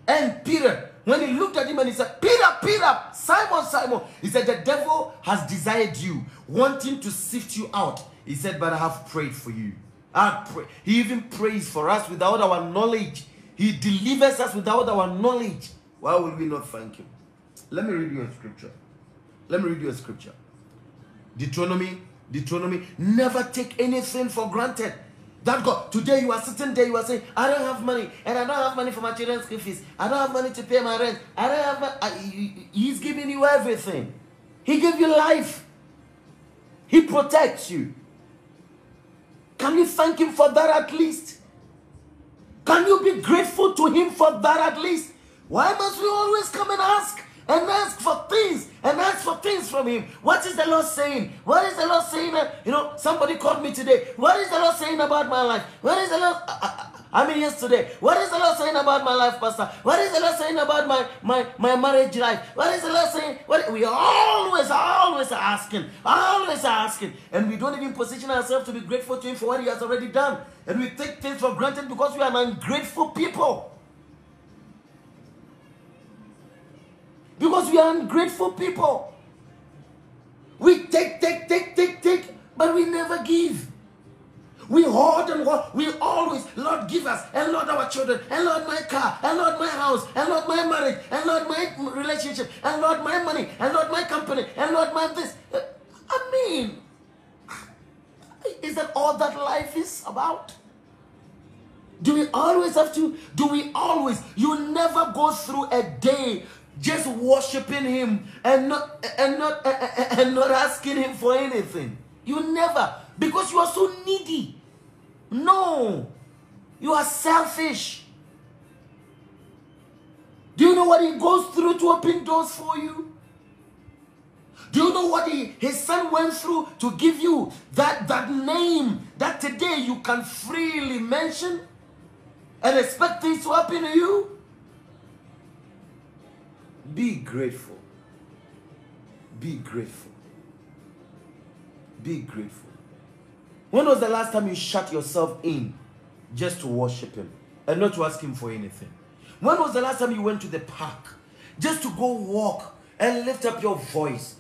and Peter. When he looked at him and he said, Peter, Peter, Simon, Simon, he said, The devil has desired you, wanting to sift you out. He said, But I have prayed for you. I pray. He even prays for us without our knowledge. He delivers us without our knowledge. Why will we not thank him? Let me read you a scripture. Let me read you a scripture. Deuteronomy, Deuteronomy, never take anything for granted. That God, today you are sitting there, you are saying, I don't have money, and I don't have money for my children's school fees. I don't have money to pay my rent. I don't have money. He's giving you everything. He gave you life. He protects you. Can you thank him for that at least? Can you be grateful to him for that at least? Why must we always come and ask? and ask for things and ask for things from him. What is the Lord saying? What is the Lord saying? You know, somebody called me today. What is the Lord saying about my life? What is the Lord? I, I, I mean, yesterday. What is the Lord saying about my life, Pastor? What is the Lord saying about my my my marriage life? What is the Lord saying? What we are always, always asking, always asking, and we don't even position ourselves to be grateful to Him for what He has already done, and we take things for granted because we are ungrateful people. Because we are ungrateful people. We take, take, take, take, take, but we never give. We hoard and. We always, Lord, give us, and Lord, our children, and Lord, my car, and Lord, my house, and Lord, my marriage, and Lord, my relationship, and Lord, my money, and Lord, my company, and Lord, my this. Uh, I mean, is that all that life is about? Do we always have to? Do we always? You never go through a day just worshiping him and not and not and not asking him for anything. You never because you are so needy. No. You are selfish. Do you know what he goes through to open doors for you? Do you know what he, his son went through to give you that, that name that today you can freely mention and expect things to happen to you? Be grateful. Be grateful. Be grateful. When was the last time you shut yourself in just to worship Him and not to ask Him for anything? When was the last time you went to the park just to go walk and lift up your voice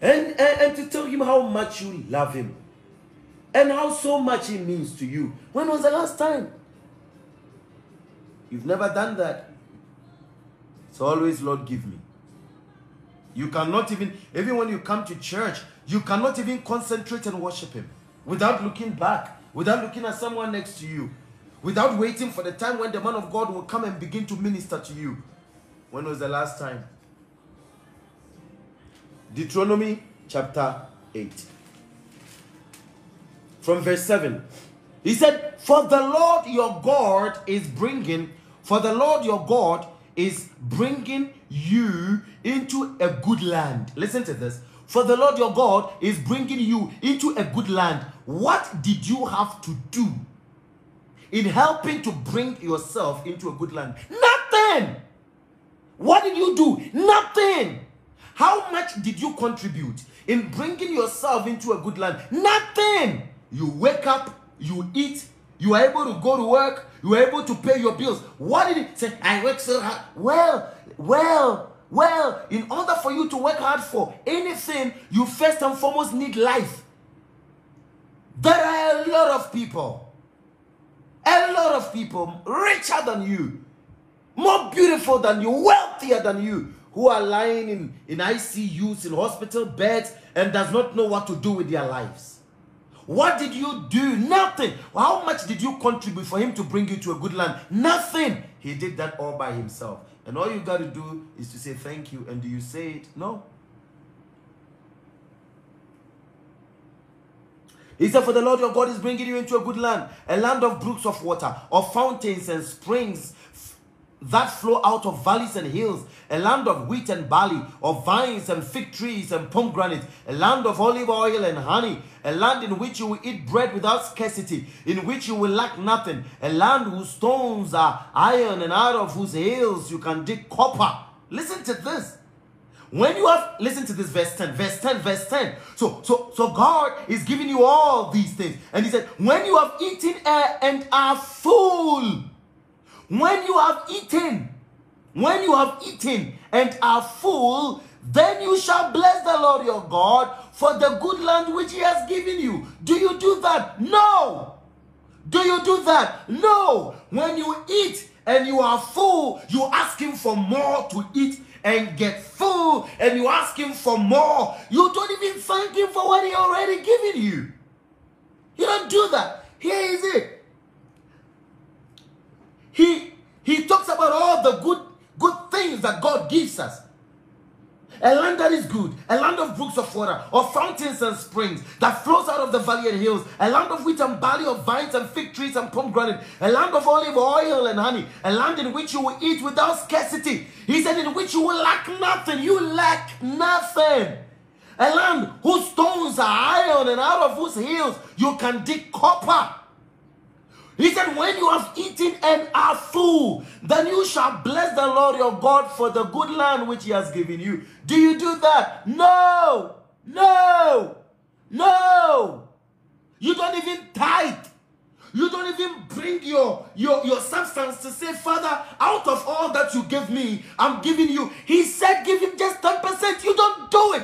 and, and, and to tell Him how much you love Him and how so much He means to you? When was the last time? You've never done that. It's always, Lord, give me. You cannot even, even when you come to church, you cannot even concentrate and worship Him without looking back, without looking at someone next to you, without waiting for the time when the man of God will come and begin to minister to you. When was the last time? Deuteronomy chapter 8. From verse 7. He said, For the Lord your God is bringing, for the Lord your God is bringing you into a good land. Listen to this. For the Lord your God is bringing you into a good land. What did you have to do in helping to bring yourself into a good land? Nothing. What did you do? Nothing. How much did you contribute in bringing yourself into a good land? Nothing. You wake up, you eat, you are able to go to work, you are able to pay your bills. What did he say? I work so hard. Well, well, well, in order for you to work hard for anything, you first and foremost need life. There are a lot of people, a lot of people richer than you, more beautiful than you, wealthier than you, who are lying in, in ICUs, in hospital beds, and does not know what to do with their lives. What did you do? Nothing. How much did you contribute for him to bring you to a good land? Nothing. He did that all by himself. And all you got to do is to say thank you. And do you say it? No. He said, For the Lord your God is bringing you into a good land, a land of brooks of water, of fountains and springs that flow out of valleys and hills, a land of wheat and barley, of vines and fig trees and pomegranates, a land of olive oil and honey, a land in which you will eat bread without scarcity, in which you will lack nothing, a land whose stones are iron and out of whose hills you can dig copper. Listen to this. When you have listen to this verse 10, verse 10, verse 10. So so so God is giving you all these things. And he said, when you have eaten and are full, when you have eaten, when you have eaten and are full, then you shall bless the Lord your God for the good land which he has given you. Do you do that? No. Do you do that? No. When you eat and you are full, you ask him for more to eat and get full, and you ask him for more. You don't even thank him for what he already given you. You don't do that. Here is it. He he talks about all the good good things that God gives us. A land that is good, a land of brooks of water, of fountains and springs that flows out of the valley and hills, a land of wheat and barley, of vines and fig trees and pomegranate, a land of olive oil and honey, a land in which you will eat without scarcity. He said, in which you will lack nothing. You lack nothing. A land whose stones are iron and out of whose hills you can dig copper. He said, When you have eaten and are full, then you shall bless the Lord your God for the good land which he has given you. Do you do that? No, no, no. You don't even tithe. You don't even bring your, your, your substance to say, Father, out of all that you gave me, I'm giving you. He said, give him just 10%. You don't do it.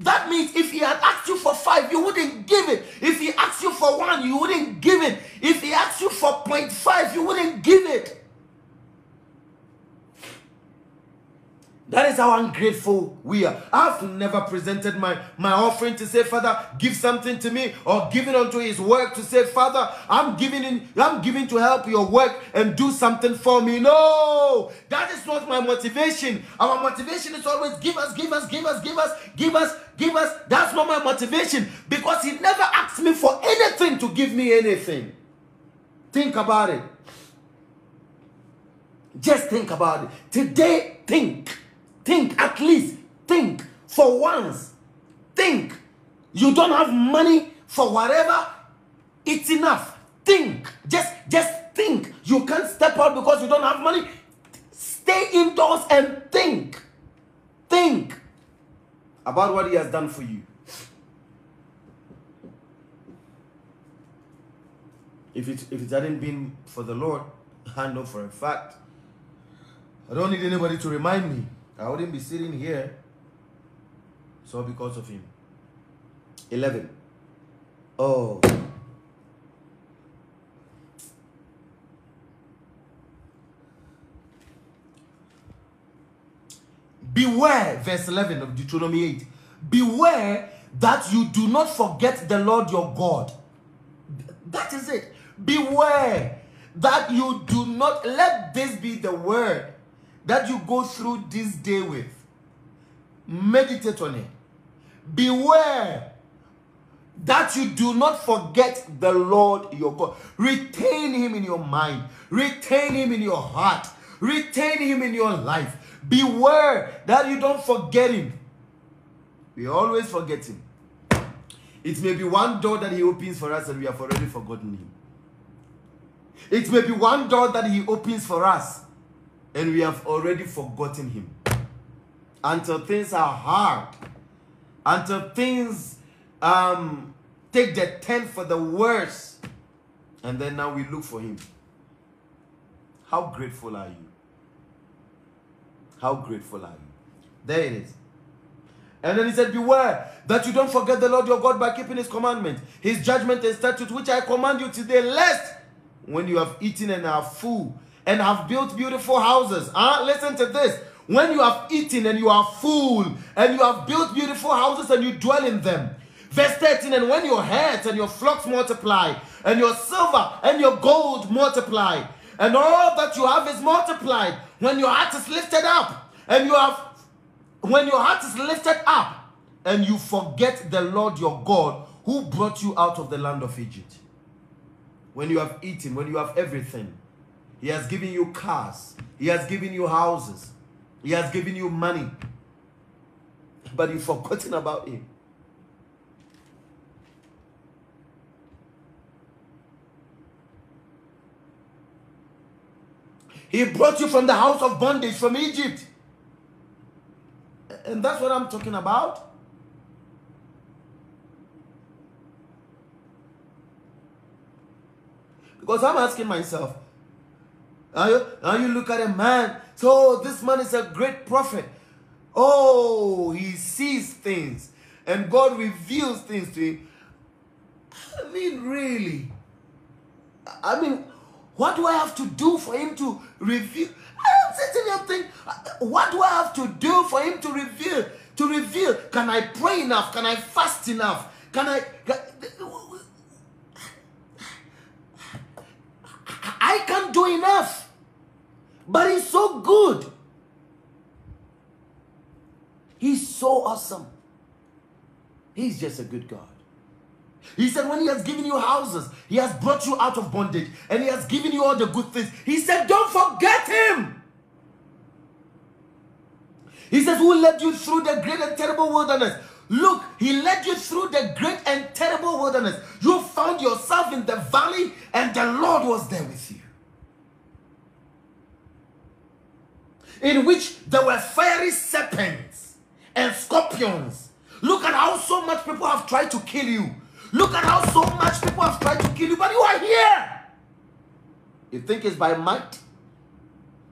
That means if he had asked you for five, you wouldn't give it. If he asked you for one, you wouldn't give it. If he asked you for 0.5, you wouldn't give it. That is how ungrateful we are. I've never presented my, my offering to say, Father, give something to me, or giving unto his work to say, Father, I'm giving in, I'm giving to help your work and do something for me. No, that is not my motivation. Our motivation is always give us, give us, give us, give us, give us, give us. That's not my motivation because he never asked me for anything to give me anything. Think about it. Just think about it. Today, think. Think, at least think for once. Think. You don't have money for whatever, it's enough. Think. Just just think. You can't step out because you don't have money. Stay indoors and think. Think about what he has done for you. If it if it hadn't been for the Lord, I know for a fact. I don't need anybody to remind me. I wouldn't be sitting here. So because of him. 11. Oh. Beware, verse 11 of Deuteronomy 8. Beware that you do not forget the Lord your God. That is it. Beware that you do not let this be the word that you go through this day with, meditate on it. Beware that you do not forget the Lord your God. Retain him in your mind, retain him in your heart, retain him in your life. Beware that you don't forget him. We always forget him. It may be one door that he opens for us and we have already forgotten him. It may be one door that he opens for us and we have already forgotten him. Until things are hard, until things um, take the turn for the worse, and then now we look for him. How grateful are you? How grateful are you? There it is. And then he said, Beware that you don't forget the Lord your God by keeping his commandment, his judgment and statute, which I command you today, lest when you have eaten and are full, and have built beautiful houses. Huh? Listen to this. When you have eaten and you are full, and you have built beautiful houses and you dwell in them. Verse 13, and when your herds and your flocks multiply, and your silver and your gold multiply, and all that you have is multiplied, when your heart is lifted up, and you have, when your heart is lifted up, and you forget the Lord your God who brought you out of the land of Egypt. When you have eaten, when you have everything, he has given you cars. He has given you houses. He has given you money. But you've forgotten about Him. He brought you from the house of bondage from Egypt. And that's what I'm talking about. Because I'm asking myself, now you, now you look at a man, so this man is a great prophet. Oh, he sees things and God reveals things to him. I mean, really. I mean, what do I have to do for him to reveal? I'm sitting here thinking, what do I have to do for him to reveal? To reveal, can I pray enough? Can I fast enough? Can I? Can, I can't do enough. But he's so good. He's so awesome. He's just a good God. He said, when he has given you houses, he has brought you out of bondage, and he has given you all the good things. He said, don't forget him. He says, who led you through the great and terrible wilderness? Look, he led you through the great and terrible wilderness. You found yourself in the valley, and the Lord was there with you. In which there were fiery serpents and scorpions. Look at how so much people have tried to kill you. Look at how so much people have tried to kill you, but you are here. You think it's by might?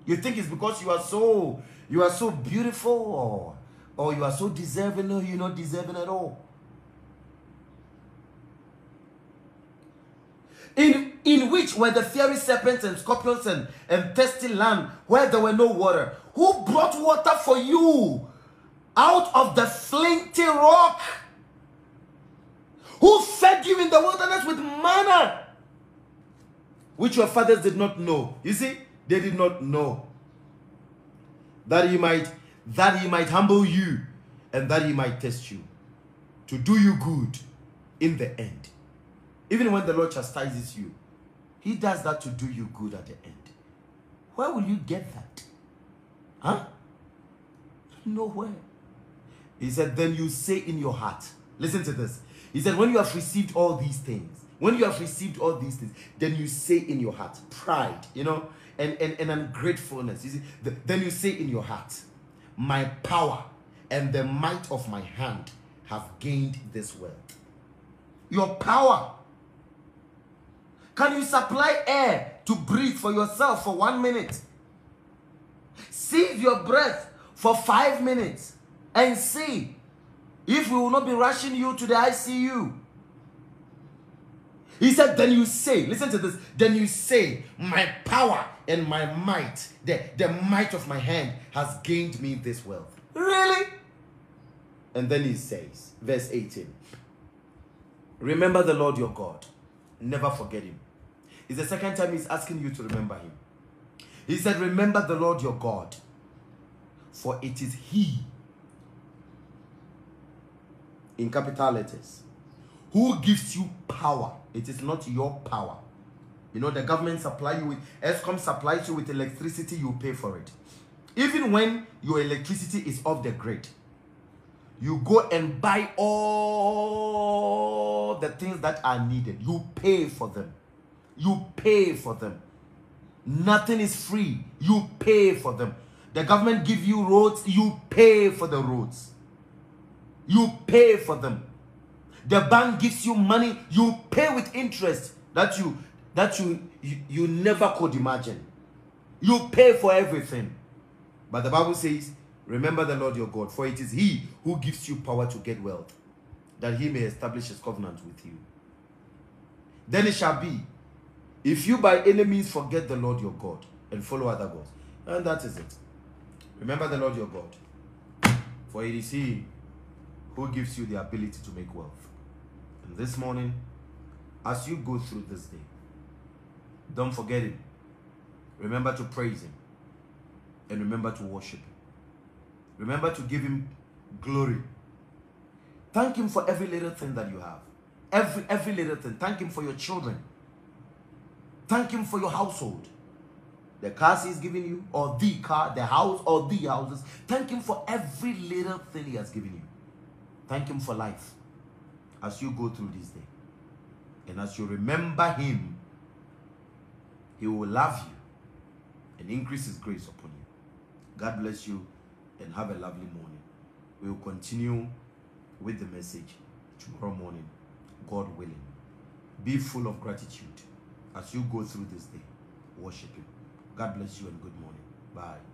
You think it's because you are so you are so beautiful or or you are so deserving, no, you're not deserving at all. In, in which were the fiery serpents and scorpions and, and thirsty land where there were no water? Who brought water for you out of the flinty rock? Who fed you in the wilderness with manna? Which your fathers did not know. You see, they did not know. That he might that he might humble you and that he might test you to do you good in the end. Even when the Lord chastises you, he does that to do you good at the end. Where will you get that? Huh? Nowhere. He said, Then you say in your heart, listen to this. He said, When you have received all these things, when you have received all these things, then you say in your heart, pride, you know, and, and, and ungratefulness. You see, the, then you say in your heart, My power and the might of my hand have gained this wealth. Your power. Can you supply air to breathe for yourself for one minute? Seize your breath for five minutes and see if we will not be rushing you to the ICU. He said, Then you say, listen to this, then you say, My power and my might, the, the might of my hand has gained me this wealth. Really? And then he says, verse 18, Remember the Lord your God, never forget him. It's the second time he's asking you to remember him. He said, Remember the Lord your God, for it is he, in capital letters, who gives you power. It is not your power. You know, the government supply you with, Eskom supplies you with electricity, you pay for it. Even when your electricity is off the grid, you go and buy all the things that are needed. You pay for them. You pay for them. Nothing is free. You pay for them. The government give you roads, you pay for the roads. You pay for them. The bank gives you money, you pay with interest that you that you, you, you never could imagine. You pay for everything. But the Bible says, Remember the Lord your God, for it is He who gives you power to get wealth, that He may establish His covenant with you. Then it shall be, if you by any means forget the Lord your God and follow other gods, and that is it. Remember the Lord your God, for it is He who gives you the ability to make wealth. And this morning, as you go through this day, don't forget Him. Remember to praise Him and remember to worship Him. Remember to give Him glory. Thank Him for every little thing that you have. Every, every little thing. Thank Him for your children. Thank Him for your household. The cars He's giving you, or the car, the house, or the houses. Thank Him for every little thing He has given you. Thank Him for life as you go through this day. And as you remember Him, He will love you and increase His grace upon you. God bless you and have a lovely morning. We will continue with the message tomorrow morning, God willing. Be full of gratitude as you go through this day. Worship Him. God bless you and good morning. Bye.